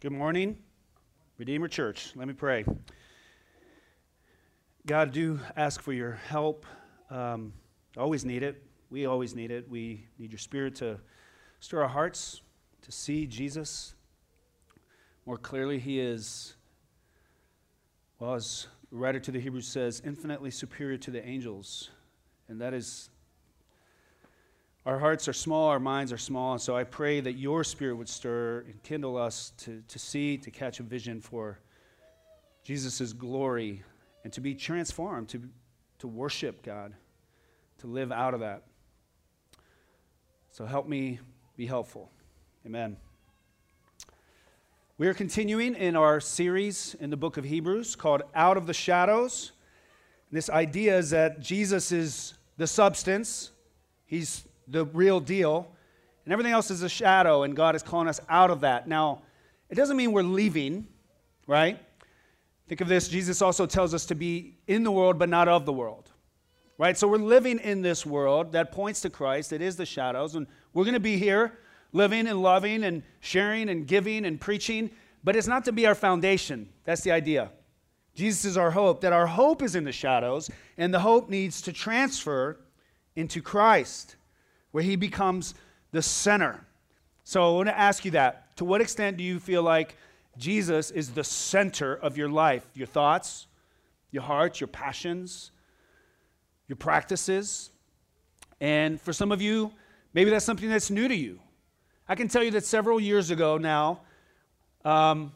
Good morning, Redeemer Church. Let me pray. God, do ask for your help. Um, always need it. We always need it. We need your spirit to stir our hearts to see Jesus more clearly. He is, well, as the writer to the Hebrews says, infinitely superior to the angels. And that is our hearts are small, our minds are small, and so I pray that your spirit would stir and kindle us to, to see, to catch a vision for Jesus' glory, and to be transformed, to, to worship God, to live out of that. So help me be helpful. Amen. We are continuing in our series in the book of Hebrews called Out of the Shadows. This idea is that Jesus is the substance, He's the real deal, and everything else is a shadow, and God is calling us out of that. Now, it doesn't mean we're leaving, right? Think of this Jesus also tells us to be in the world, but not of the world, right? So we're living in this world that points to Christ, it is the shadows, and we're going to be here living and loving and sharing and giving and preaching, but it's not to be our foundation. That's the idea. Jesus is our hope, that our hope is in the shadows, and the hope needs to transfer into Christ where he becomes the center. So I want to ask you that. To what extent do you feel like Jesus is the center of your life? Your thoughts, your heart, your passions, your practices? And for some of you, maybe that's something that's new to you. I can tell you that several years ago now, um,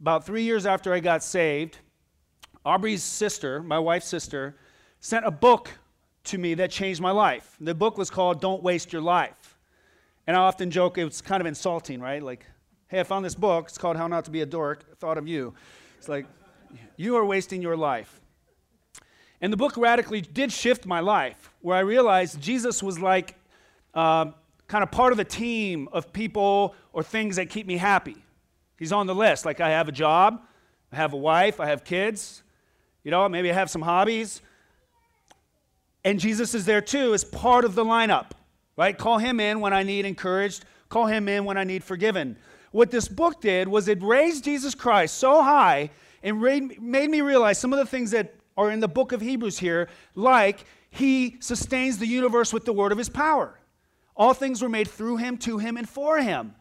about three years after I got saved, Aubrey's sister, my wife's sister, sent a book to me that changed my life. The book was called Don't Waste Your Life. And I often joke it's kind of insulting, right? Like, hey, I found this book. It's called How Not to Be a Dork. Thought of you. It's like, you are wasting your life. And the book radically did shift my life, where I realized Jesus was like uh, kind of part of the team of people or things that keep me happy. He's on the list. Like, I have a job, I have a wife, I have kids, you know, maybe I have some hobbies. And Jesus is there too as part of the lineup, right? Call him in when I need encouraged, call him in when I need forgiven. What this book did was it raised Jesus Christ so high and made me realize some of the things that are in the book of Hebrews here, like he sustains the universe with the word of his power. All things were made through him, to him, and for him.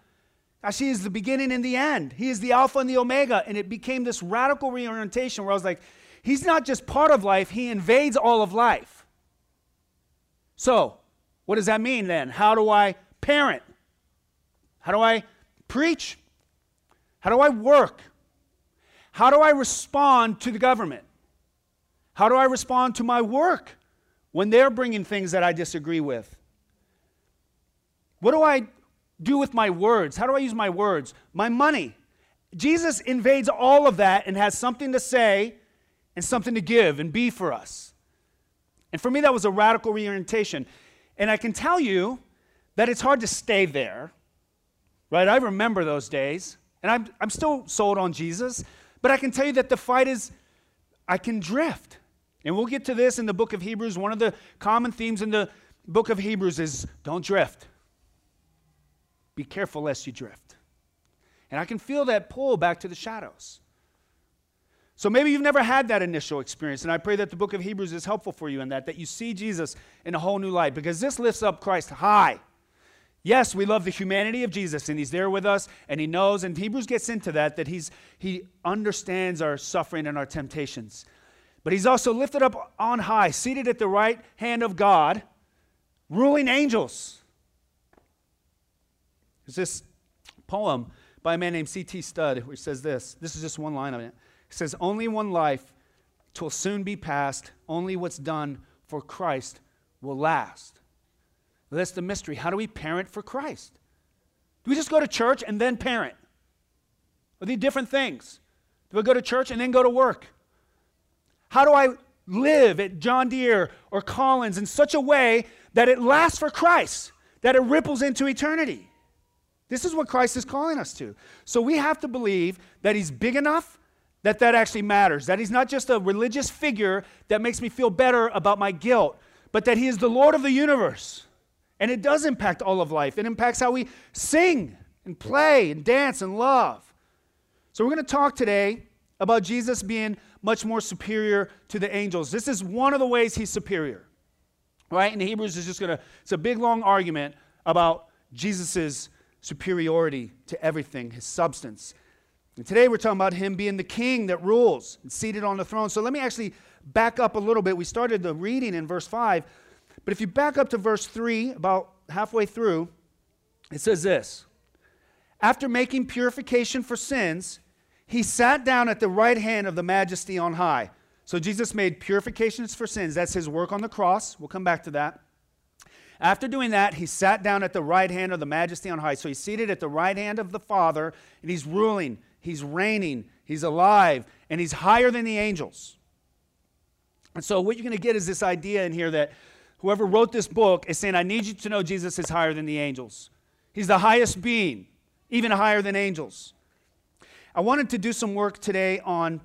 Gosh, he is the beginning and the end. He is the Alpha and the Omega. And it became this radical reorientation where I was like, he's not just part of life, he invades all of life. So, what does that mean then? How do I parent? How do I preach? How do I work? How do I respond to the government? How do I respond to my work when they're bringing things that I disagree with? What do I do with my words? How do I use my words? My money. Jesus invades all of that and has something to say and something to give and be for us. And for me, that was a radical reorientation. And I can tell you that it's hard to stay there, right? I remember those days, and I'm, I'm still sold on Jesus, but I can tell you that the fight is, I can drift. And we'll get to this in the book of Hebrews. One of the common themes in the book of Hebrews is don't drift. Be careful lest you drift. And I can feel that pull back to the shadows. So maybe you've never had that initial experience, and I pray that the book of Hebrews is helpful for you in that, that you see Jesus in a whole new light, because this lifts up Christ high. Yes, we love the humanity of Jesus, and He's there with us, and He knows, and Hebrews gets into that, that he's, He understands our suffering and our temptations. But He's also lifted up on high, seated at the right hand of God, ruling angels. There's this poem by a man named C.T. Studd, which says this. This is just one line of it. Says, Only one life, twill soon be past. Only what's done for Christ will last. That's the mystery. How do we parent for Christ? Do we just go to church and then parent? Are these different things? Do I go to church and then go to work? How do I live at John Deere or Collins in such a way that it lasts for Christ, that it ripples into eternity? This is what Christ is calling us to. So we have to believe that He's big enough that that actually matters, that he's not just a religious figure that makes me feel better about my guilt, but that he is the Lord of the universe. And it does impact all of life. It impacts how we sing and play and dance and love. So, we're going to talk today about Jesus being much more superior to the angels. This is one of the ways he's superior. Right? And Hebrews is just going to, it's a big long argument about Jesus' superiority to everything, his substance. And today we're talking about him being the king that rules seated on the throne. So let me actually back up a little bit. We started the reading in verse 5, but if you back up to verse 3, about halfway through, it says this After making purification for sins, he sat down at the right hand of the majesty on high. So Jesus made purifications for sins. That's his work on the cross. We'll come back to that. After doing that, he sat down at the right hand of the majesty on high. So he's seated at the right hand of the Father, and he's ruling He's reigning, He's alive, and He's higher than the angels. And so, what you're going to get is this idea in here that whoever wrote this book is saying, I need you to know Jesus is higher than the angels. He's the highest being, even higher than angels. I wanted to do some work today on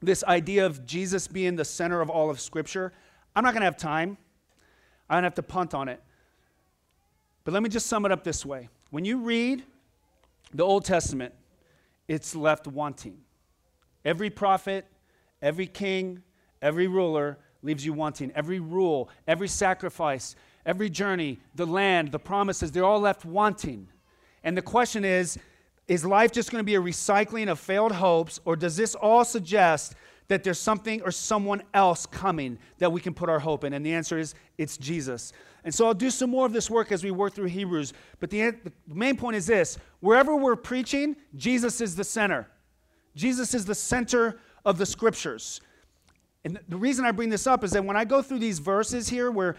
this idea of Jesus being the center of all of Scripture. I'm not going to have time, I'm going to have to punt on it. But let me just sum it up this way. When you read the Old Testament, it's left wanting. Every prophet, every king, every ruler leaves you wanting. Every rule, every sacrifice, every journey, the land, the promises, they're all left wanting. And the question is is life just going to be a recycling of failed hopes, or does this all suggest that there's something or someone else coming that we can put our hope in? And the answer is it's Jesus. And so I'll do some more of this work as we work through Hebrews. But the, the main point is this wherever we're preaching, Jesus is the center. Jesus is the center of the scriptures. And the reason I bring this up is that when I go through these verses here where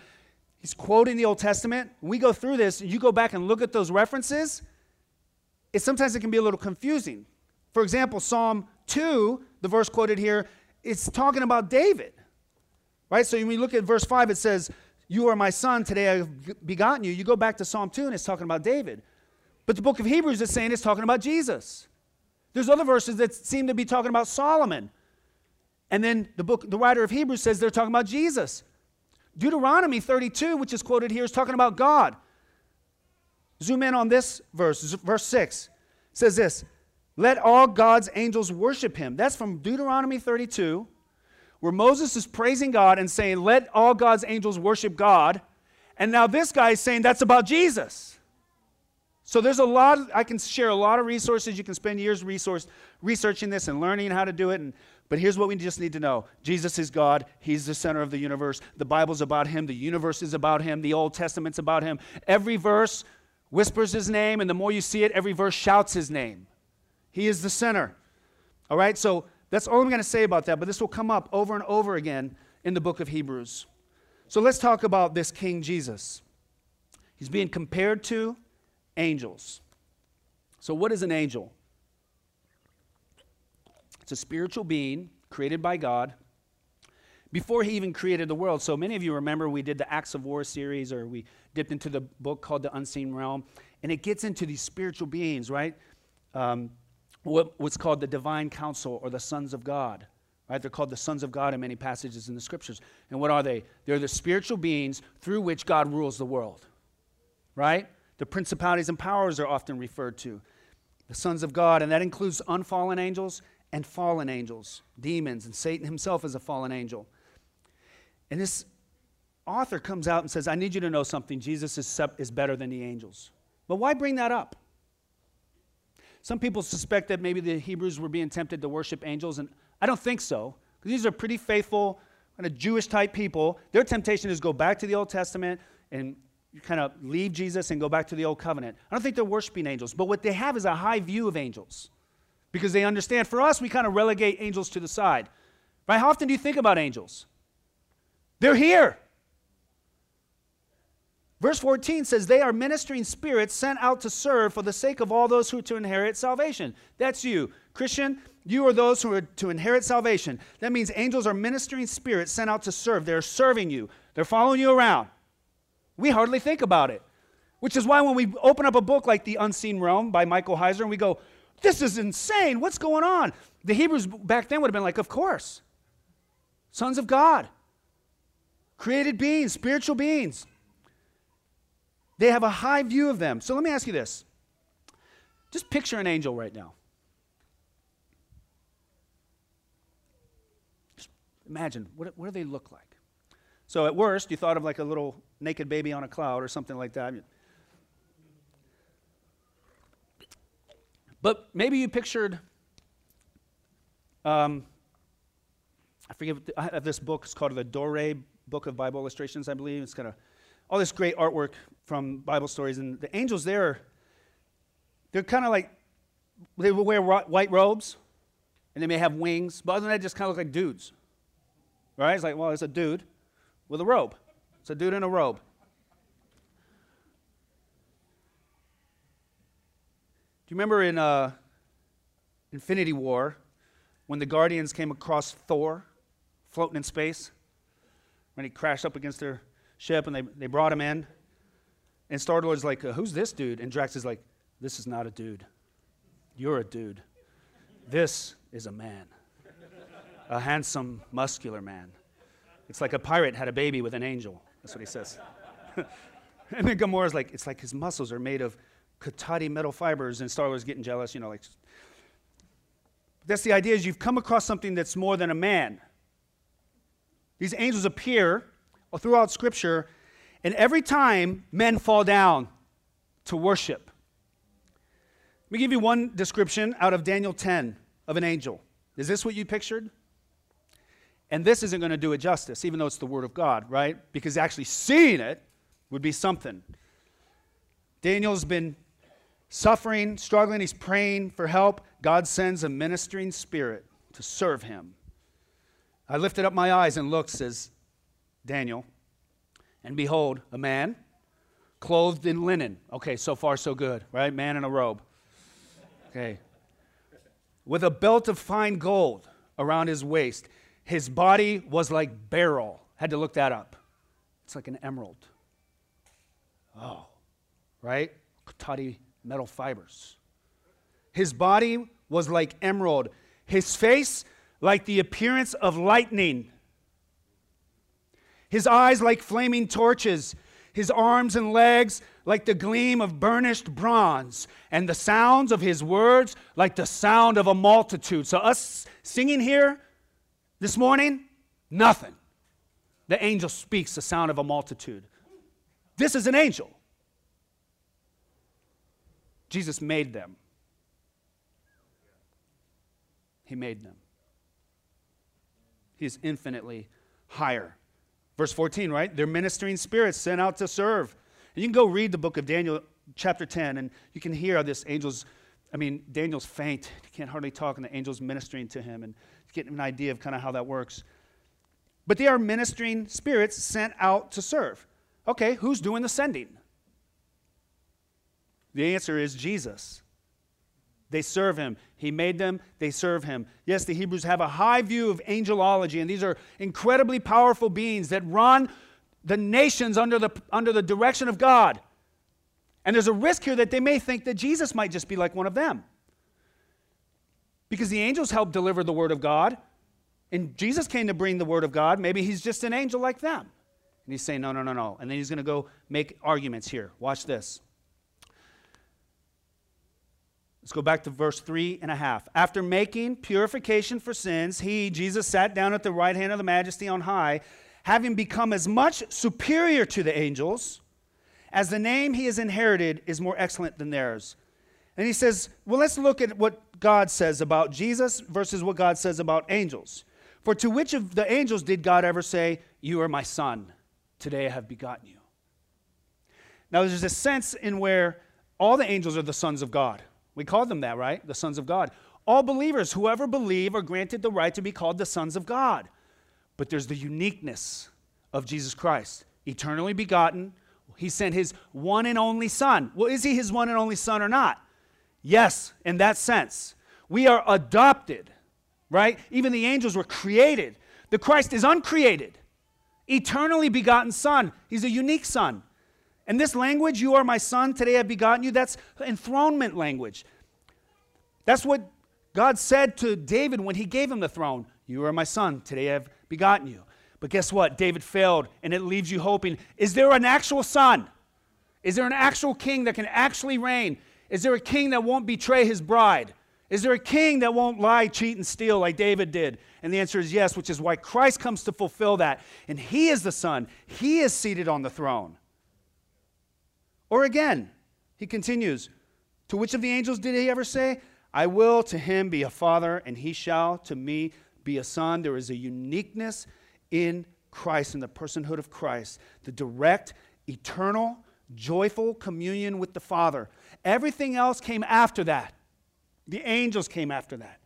he's quoting the Old Testament, we go through this, you go back and look at those references, it sometimes it can be a little confusing. For example, Psalm 2, the verse quoted here, it's talking about David. Right? So when you look at verse 5, it says, you are my son, today I have begotten you. You go back to Psalm 2 and it's talking about David. But the book of Hebrews is saying it's talking about Jesus. There's other verses that seem to be talking about Solomon. And then the book, the writer of Hebrews says they're talking about Jesus. Deuteronomy 32, which is quoted here, is talking about God. Zoom in on this verse, verse 6. says this Let all God's angels worship him. That's from Deuteronomy 32 where Moses is praising God and saying, Let all God's angels worship God. And now this guy is saying that's about Jesus. So there's a lot, I can share a lot of resources. You can spend years resource, researching this and learning how to do it. And, but here's what we just need to know Jesus is God. He's the center of the universe. The Bible's about him. The universe is about him. The Old Testament's about him. Every verse whispers his name, and the more you see it, every verse shouts his name. He is the center. All right? So that's all I'm going to say about that, but this will come up over and over again in the book of Hebrews. So let's talk about this King Jesus. He's being compared to angels. So, what is an angel? It's a spiritual being created by God before he even created the world. So, many of you remember we did the Acts of War series, or we dipped into the book called The Unseen Realm, and it gets into these spiritual beings, right? Um, what, what's called the divine council or the sons of God. Right? They're called the sons of God in many passages in the scriptures. And what are they? They're the spiritual beings through which God rules the world. Right? The principalities and powers are often referred to. The sons of God, and that includes unfallen angels and fallen angels, demons, and Satan himself is a fallen angel. And this author comes out and says, I need you to know something. Jesus is, is better than the angels. But why bring that up? Some people suspect that maybe the Hebrews were being tempted to worship angels, and I don't think so. Because these are pretty faithful, kind of Jewish type people. Their temptation is go back to the Old Testament and kind of leave Jesus and go back to the Old Covenant. I don't think they're worshiping angels, but what they have is a high view of angels because they understand. For us, we kind of relegate angels to the side. Right? How often do you think about angels? They're here. Verse 14 says, They are ministering spirits sent out to serve for the sake of all those who are to inherit salvation. That's you. Christian, you are those who are to inherit salvation. That means angels are ministering spirits sent out to serve. They're serving you, they're following you around. We hardly think about it, which is why when we open up a book like The Unseen Realm by Michael Heiser and we go, This is insane. What's going on? The Hebrews back then would have been like, Of course. Sons of God, created beings, spiritual beings. They have a high view of them. So let me ask you this Just picture an angel right now. Just imagine, what, what do they look like? So at worst, you thought of like a little naked baby on a cloud or something like that. But maybe you pictured, um, I forget, I have this book, it's called the Dore Book of Bible Illustrations, I believe. It's kind of all this great artwork from Bible stories. And the angels there, they're kind of like, they will wear white robes and they may have wings, but other than that, just kind of look like dudes. Right? It's like, well, it's a dude with a robe. It's a dude in a robe. Do you remember in uh, Infinity War when the Guardians came across Thor floating in space? When he crashed up against their ship and they, they brought him in? And Star Lord's like, uh, Who's this dude? And Drax is like, This is not a dude. You're a dude. This is a man, a handsome, muscular man. It's like a pirate had a baby with an angel. That's what he says. and then Gamora's like, it's like his muscles are made of Cotati metal fibers, and Star Lord's getting jealous, you know, like. That's the idea is you've come across something that's more than a man. These angels appear throughout Scripture, and every time men fall down to worship. Let me give you one description out of Daniel 10 of an angel. Is this what you pictured? And this isn't going to do it justice, even though it's the Word of God, right? Because actually seeing it would be something. Daniel's been suffering, struggling, he's praying for help. God sends a ministering spirit to serve him. I lifted up my eyes and looked, says Daniel, and behold, a man clothed in linen. Okay, so far so good, right? Man in a robe. Okay. With a belt of fine gold around his waist his body was like beryl. Had to look that up. It's like an emerald. Oh, right? Cotati metal fibers. His body was like emerald. His face like the appearance of lightning. His eyes like flaming torches. His arms and legs like the gleam of burnished bronze. And the sounds of his words like the sound of a multitude. So, us singing here, this morning, nothing. The angel speaks the sound of a multitude. This is an angel. Jesus made them. He made them. He is infinitely higher. Verse 14, right? They're ministering spirits sent out to serve. And you can go read the book of Daniel, chapter 10, and you can hear how this angel's, I mean, Daniel's faint. He can't hardly talk, and the angel's ministering to him. And get an idea of kind of how that works. But they are ministering spirits sent out to serve. Okay, who's doing the sending? The answer is Jesus. They serve him. He made them, they serve him. Yes, the Hebrews have a high view of angelology, and these are incredibly powerful beings that run the nations under the, under the direction of God. And there's a risk here that they may think that Jesus might just be like one of them because the angels helped deliver the word of God. And Jesus came to bring the word of God. Maybe he's just an angel like them. And he's saying, no, no, no, no. And then he's going to go make arguments here. Watch this. Let's go back to verse three and a half. After making purification for sins, he, Jesus, sat down at the right hand of the majesty on high, having become as much superior to the angels as the name he has inherited is more excellent than theirs. And he says, well, let's look at what God says about Jesus versus what God says about angels. For to which of the angels did God ever say, You are my son, today I have begotten you? Now, there's a sense in where all the angels are the sons of God. We call them that, right? The sons of God. All believers, whoever believe, are granted the right to be called the sons of God. But there's the uniqueness of Jesus Christ, eternally begotten. He sent his one and only son. Well, is he his one and only son or not? Yes, in that sense. We are adopted, right? Even the angels were created. The Christ is uncreated, eternally begotten Son. He's a unique Son. And this language, you are my Son, today I've begotten you, that's enthronement language. That's what God said to David when he gave him the throne. You are my Son, today I've begotten you. But guess what? David failed, and it leaves you hoping is there an actual Son? Is there an actual king that can actually reign? Is there a king that won't betray his bride? Is there a king that won't lie, cheat, and steal like David did? And the answer is yes, which is why Christ comes to fulfill that. And he is the Son, he is seated on the throne. Or again, he continues, To which of the angels did he ever say, I will to him be a father, and he shall to me be a son? There is a uniqueness in Christ, in the personhood of Christ, the direct, eternal, joyful communion with the Father. Everything else came after that. The angels came after that.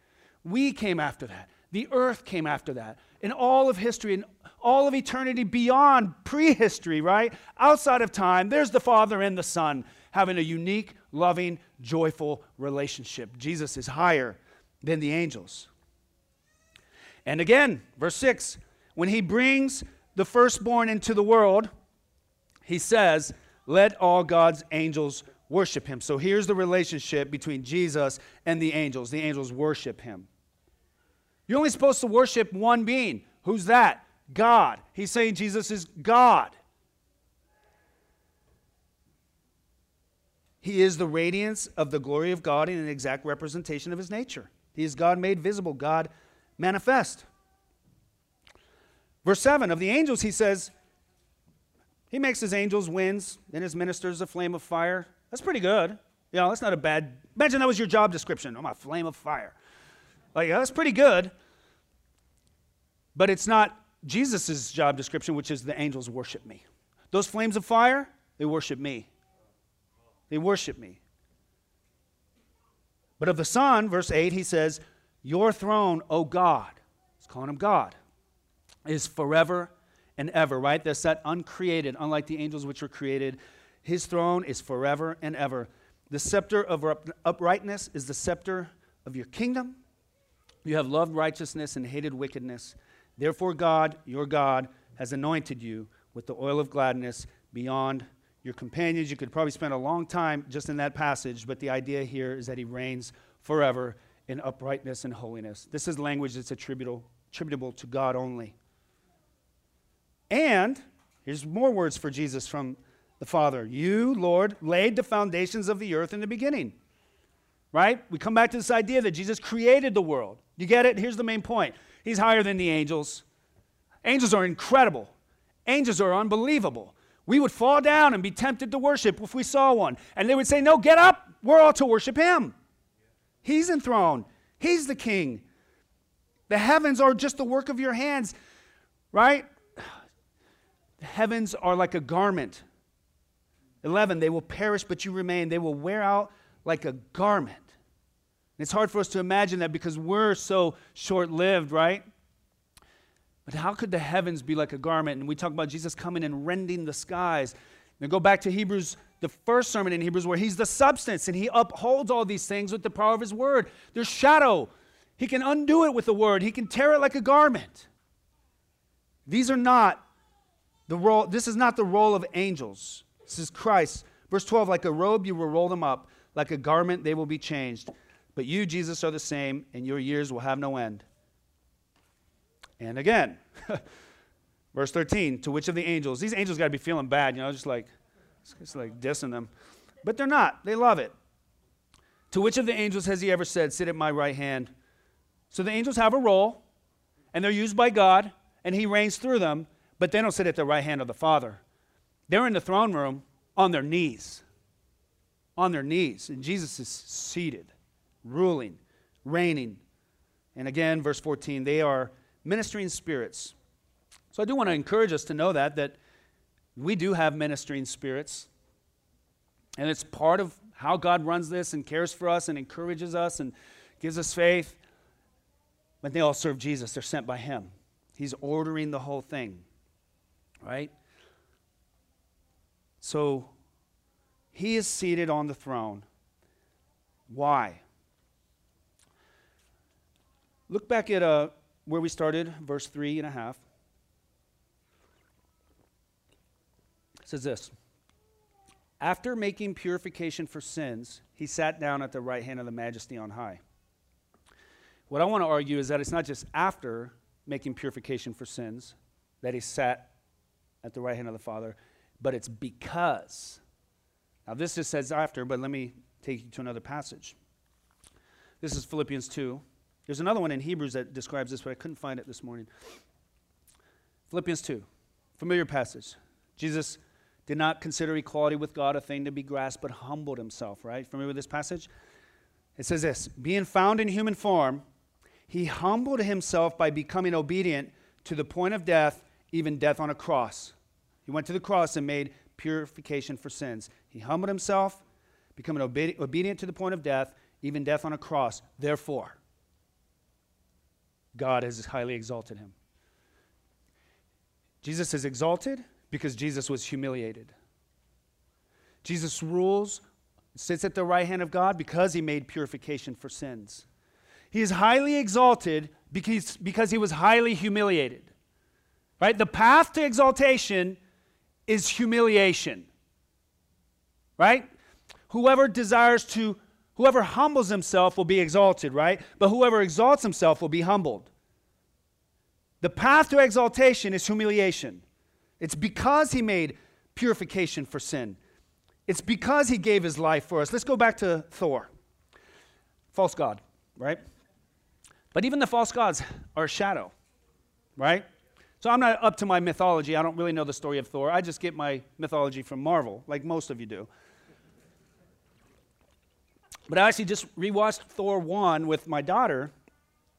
We came after that. The earth came after that. In all of history, in all of eternity beyond prehistory, right? Outside of time, there's the Father and the Son having a unique, loving, joyful relationship. Jesus is higher than the angels. And again, verse 6 when he brings the firstborn into the world, he says, Let all God's angels worship him. So here's the relationship between Jesus and the angels. The angels worship him. You're only supposed to worship one being. Who's that? God. He's saying Jesus is God. He is the radiance of the glory of God and an exact representation of his nature. He is God made visible, God manifest. Verse 7 of the angels, he says, He makes his angels winds and his ministers a flame of fire. That's pretty good. You know, that's not a bad. Imagine that was your job description. I'm a flame of fire. Like, that's pretty good. But it's not Jesus' job description, which is the angels worship me. Those flames of fire, they worship me. They worship me. But of the Son, verse 8, he says, Your throne, O God, he's calling him God, is forever and ever, right? That's that uncreated, unlike the angels which were created. His throne is forever and ever. The scepter of uprightness is the scepter of your kingdom. You have loved righteousness and hated wickedness. Therefore, God, your God, has anointed you with the oil of gladness beyond your companions. You could probably spend a long time just in that passage, but the idea here is that he reigns forever in uprightness and holiness. This is language that's attributable, attributable to God only. And here's more words for Jesus from the Father. You, Lord, laid the foundations of the earth in the beginning. Right? We come back to this idea that Jesus created the world. You get it? Here's the main point He's higher than the angels. Angels are incredible, angels are unbelievable. We would fall down and be tempted to worship if we saw one. And they would say, No, get up. We're all to worship him. He's enthroned, he's the king. The heavens are just the work of your hands, right? The heavens are like a garment. 11, they will perish, but you remain. They will wear out like a garment. And it's hard for us to imagine that because we're so short lived, right? But how could the heavens be like a garment? And we talk about Jesus coming and rending the skies. Now go back to Hebrews, the first sermon in Hebrews, where he's the substance and he upholds all these things with the power of his word. There's shadow. He can undo it with the word, he can tear it like a garment. These are not the role, this is not the role of angels. This is Christ. Verse 12, like a robe, you will roll them up. Like a garment, they will be changed. But you, Jesus, are the same, and your years will have no end. And again, verse 13, to which of the angels? These angels got to be feeling bad, you know, just like, just like dissing them. But they're not. They love it. To which of the angels has he ever said, Sit at my right hand? So the angels have a role, and they're used by God, and he reigns through them, but they don't sit at the right hand of the Father. They're in the throne room on their knees. On their knees. And Jesus is seated, ruling, reigning. And again, verse 14, they are ministering spirits. So I do want to encourage us to know that, that we do have ministering spirits. And it's part of how God runs this and cares for us and encourages us and gives us faith. But they all serve Jesus, they're sent by Him. He's ordering the whole thing, right? So He is seated on the throne. Why? Look back at uh, where we started, verse three and a half. It says this After making purification for sins, he sat down at the right hand of the majesty on high. What I want to argue is that it's not just after making purification for sins that he sat at the right hand of the Father, but it's because. Now, this just says after, but let me take you to another passage. This is Philippians 2. There's another one in Hebrews that describes this, but I couldn't find it this morning. Philippians 2, familiar passage. Jesus did not consider equality with God a thing to be grasped, but humbled himself, right? Familiar with this passage? It says this Being found in human form, he humbled himself by becoming obedient to the point of death, even death on a cross. He went to the cross and made purification for sins. He humbled himself, becoming obe- obedient to the point of death, even death on a cross. Therefore, God has highly exalted him. Jesus is exalted because Jesus was humiliated. Jesus rules, sits at the right hand of God because he made purification for sins. He is highly exalted because, because he was highly humiliated. Right? The path to exaltation is humiliation. Right? Whoever desires to, whoever humbles himself will be exalted, right? But whoever exalts himself will be humbled. The path to exaltation is humiliation. It's because he made purification for sin. It's because he gave his life for us. Let's go back to Thor. False god, right? But even the false gods are a shadow, right? So I'm not up to my mythology. I don't really know the story of Thor. I just get my mythology from Marvel, like most of you do. But I actually just rewatched Thor 1 with my daughter.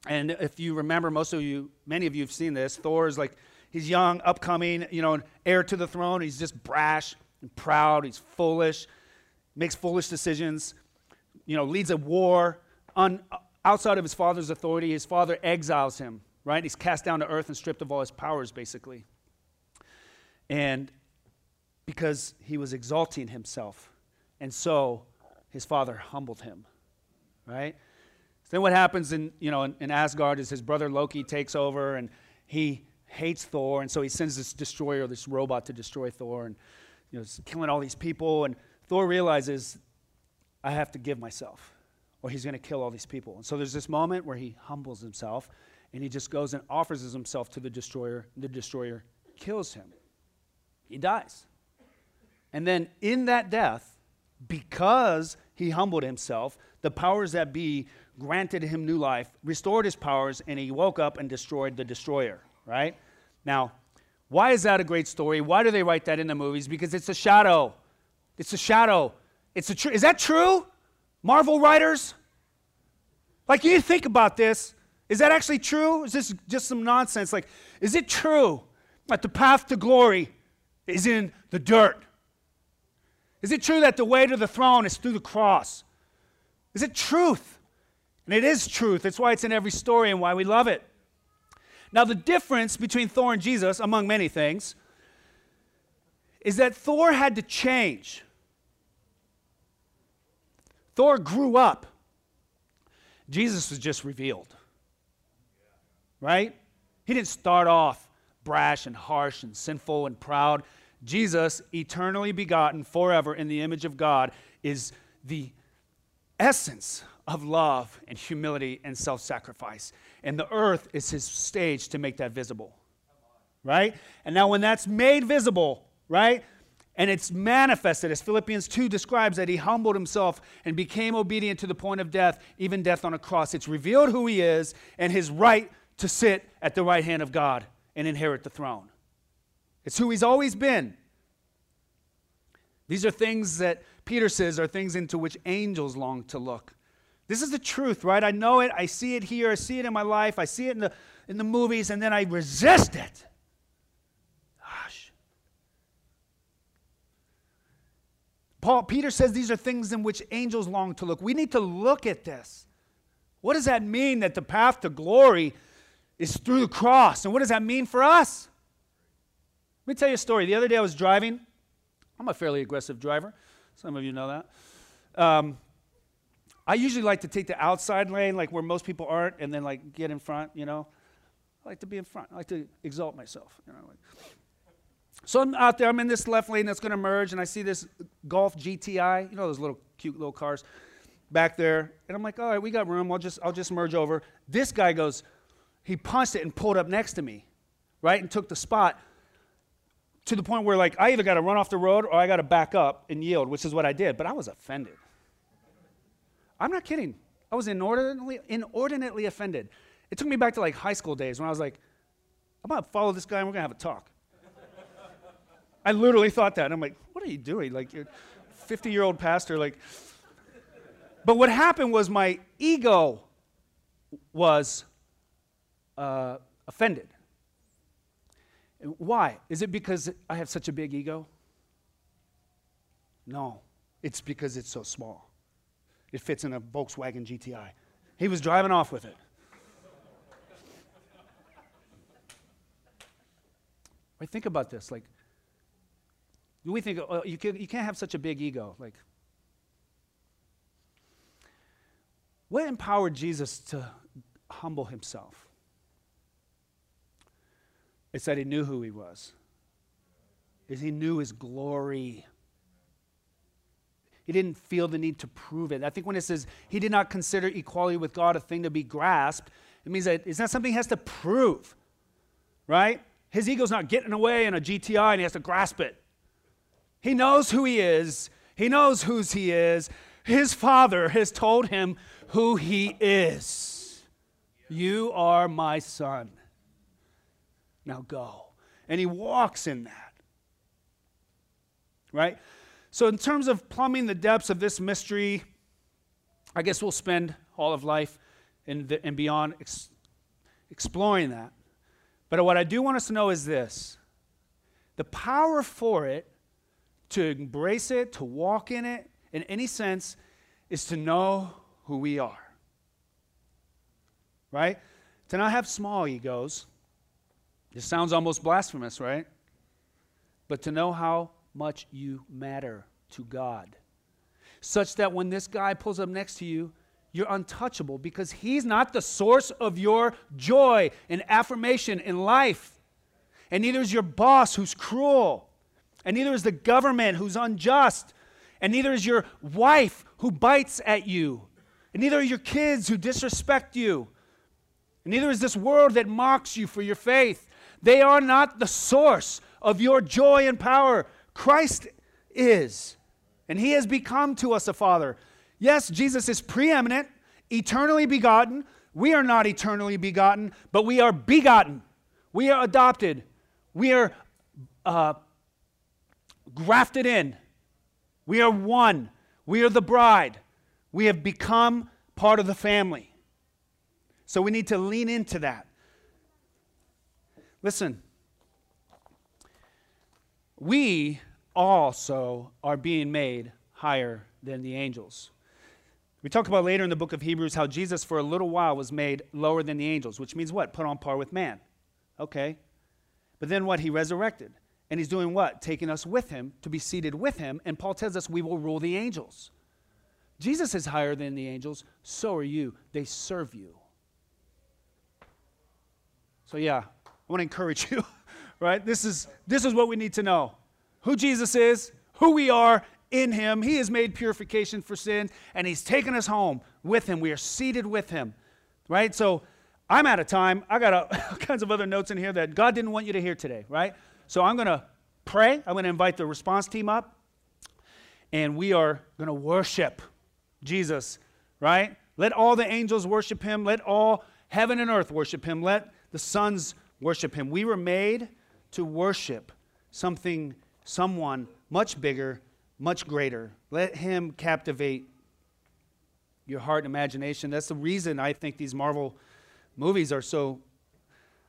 And if you remember, most of you, many of you have seen this. Thor is like, he's young, upcoming, you know, heir to the throne. He's just brash and proud. He's foolish, makes foolish decisions, you know, leads a war on, outside of his father's authority. His father exiles him, right? He's cast down to earth and stripped of all his powers, basically. And because he was exalting himself. And so his father humbled him, right? So then what happens in, you know, in, in Asgard is his brother Loki takes over and he hates Thor. And so he sends this destroyer, this robot to destroy Thor. And, you know, killing all these people. And Thor realizes, I have to give myself or he's going to kill all these people. And so there's this moment where he humbles himself and he just goes and offers himself to the destroyer. The destroyer kills him. He dies. And then in that death, because he humbled himself, the powers that be granted him new life, restored his powers, and he woke up and destroyed the destroyer, right? Now, why is that a great story? Why do they write that in the movies? Because it's a shadow. It's a shadow. It's a tr- is that true? Marvel writers? Like, you think about this. Is that actually true? Is this just some nonsense? Like, is it true that the path to glory is in the dirt? Is it true that the way to the throne is through the cross? Is it truth? And it is truth. That's why it's in every story and why we love it. Now, the difference between Thor and Jesus, among many things, is that Thor had to change. Thor grew up. Jesus was just revealed. Right? He didn't start off brash and harsh and sinful and proud. Jesus, eternally begotten forever in the image of God, is the essence of love and humility and self sacrifice. And the earth is his stage to make that visible. Right? And now, when that's made visible, right? And it's manifested, as Philippians 2 describes, that he humbled himself and became obedient to the point of death, even death on a cross. It's revealed who he is and his right to sit at the right hand of God and inherit the throne. It's who he's always been. These are things that Peter says are things into which angels long to look. This is the truth, right? I know it. I see it here. I see it in my life. I see it in the, in the movies, and then I resist it. Gosh. Paul, Peter says these are things in which angels long to look. We need to look at this. What does that mean that the path to glory is through the cross? And what does that mean for us? Let me tell you a story. The other day I was driving. I'm a fairly aggressive driver. Some of you know that. Um, I usually like to take the outside lane, like where most people aren't, and then like get in front, you know. I like to be in front. I like to exalt myself, you know. Like. So I'm out there, I'm in this left lane that's to merge, and I see this Golf GTI, you know those little cute little cars back there, and I'm like, all right, we got room. I'll just I'll just merge over. This guy goes, he punched it and pulled up next to me, right, and took the spot to the point where like I either got to run off the road or I got to back up and yield, which is what I did. But I was offended. I'm not kidding. I was inordinately, inordinately offended. It took me back to like high school days when I was like, I'm to follow this guy and we're to have a talk. I literally thought that. I'm like, what are you doing? Like, you're 50 year old pastor, like. But what happened was my ego was uh, offended. Why? Is it because I have such a big ego? No, it's because it's so small. It fits in a Volkswagen GTI. He was driving off with it. I think about this. Like, we think oh, you, can, you can't have such a big ego. Like, what empowered Jesus to humble himself? It's that he knew who he was. Is he knew his glory. He didn't feel the need to prove it. I think when it says he did not consider equality with God a thing to be grasped, it means that it's not something he has to prove, right? His ego's not getting away in a GTI and he has to grasp it. He knows who he is, he knows whose he is. His father has told him who he is. You are my son. Now go. And he walks in that. Right? So, in terms of plumbing the depths of this mystery, I guess we'll spend all of life and, and beyond ex- exploring that. But what I do want us to know is this the power for it, to embrace it, to walk in it, in any sense, is to know who we are. Right? To not have small egos. This sounds almost blasphemous, right? But to know how much you matter to God. Such that when this guy pulls up next to you, you're untouchable because he's not the source of your joy and affirmation in life. And neither is your boss who's cruel. And neither is the government who's unjust. And neither is your wife who bites at you. And neither are your kids who disrespect you. And neither is this world that mocks you for your faith. They are not the source of your joy and power. Christ is. And he has become to us a father. Yes, Jesus is preeminent, eternally begotten. We are not eternally begotten, but we are begotten. We are adopted. We are uh, grafted in. We are one. We are the bride. We have become part of the family. So we need to lean into that. Listen, we also are being made higher than the angels. We talk about later in the book of Hebrews how Jesus, for a little while, was made lower than the angels, which means what? Put on par with man. Okay. But then what? He resurrected. And he's doing what? Taking us with him to be seated with him. And Paul tells us we will rule the angels. Jesus is higher than the angels. So are you. They serve you. So, yeah, I want to encourage you, right? This is, this is what we need to know who Jesus is, who we are in him. He has made purification for sin, and he's taken us home with him. We are seated with him, right? So I'm out of time. I got all kinds of other notes in here that God didn't want you to hear today, right? So I'm going to pray. I'm going to invite the response team up, and we are going to worship Jesus, right? Let all the angels worship him. Let all heaven and earth worship him. Let the sons worship him. We were made to worship something someone much bigger, much greater. Let him captivate your heart and imagination. That's the reason I think these Marvel movies are so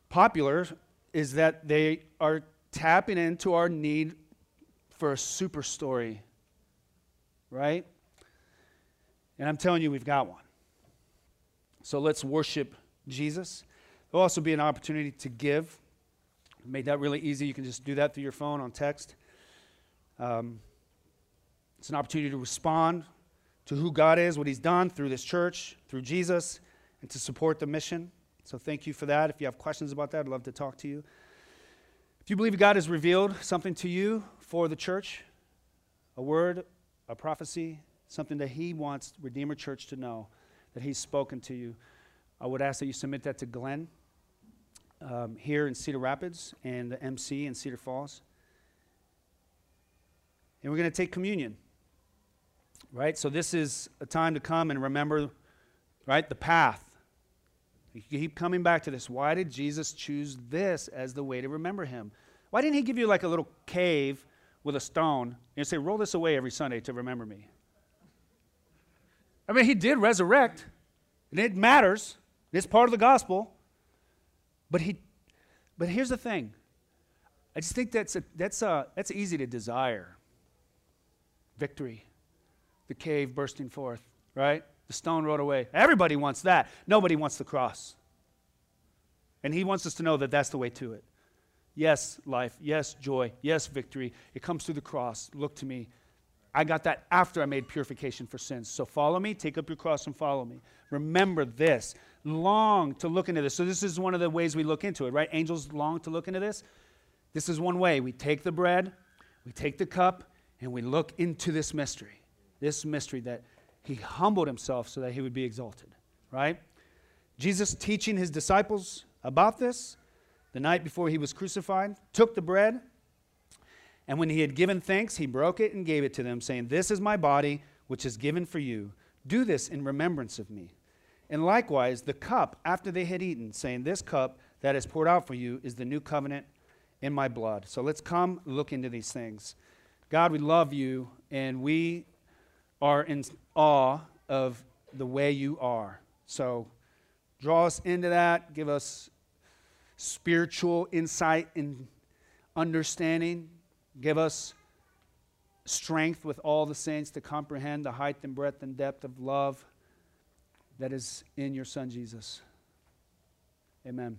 popular is that they are tapping into our need for a super story. Right? And I'm telling you, we've got one. So let's worship Jesus. There'll also be an opportunity to give. Made that really easy. You can just do that through your phone on text. Um, it's an opportunity to respond to who God is, what He's done through this church, through Jesus, and to support the mission. So thank you for that. If you have questions about that, I'd love to talk to you. If you believe God has revealed something to you for the church, a word, a prophecy, something that He wants Redeemer Church to know, that He's spoken to you, I would ask that you submit that to Glenn um, here in Cedar Rapids and the MC in Cedar Falls. And we're going to take communion. Right? So this is a time to come and remember, right, the path. You keep coming back to this. Why did Jesus choose this as the way to remember him? Why didn't he give you like a little cave with a stone and say, roll this away every Sunday to remember me? I mean, he did resurrect, and it matters. It's part of the gospel. But he but here's the thing. I just think that's a, that's a, that's easy to desire. Victory. The cave bursting forth, right? The stone rolled away. Everybody wants that. Nobody wants the cross. And he wants us to know that that's the way to it. Yes, life. Yes, joy. Yes, victory. It comes through the cross. Look to me. I got that after I made purification for sins. So follow me, take up your cross and follow me. Remember this. Long to look into this. So, this is one of the ways we look into it, right? Angels long to look into this. This is one way. We take the bread, we take the cup, and we look into this mystery. This mystery that he humbled himself so that he would be exalted, right? Jesus teaching his disciples about this the night before he was crucified, took the bread, and when he had given thanks, he broke it and gave it to them, saying, This is my body, which is given for you. Do this in remembrance of me. And likewise, the cup after they had eaten, saying, This cup that is poured out for you is the new covenant in my blood. So let's come look into these things. God, we love you, and we are in awe of the way you are. So draw us into that, give us spiritual insight and understanding Give us strength with all the saints to comprehend the height and breadth and depth of love that is in your Son Jesus. Amen.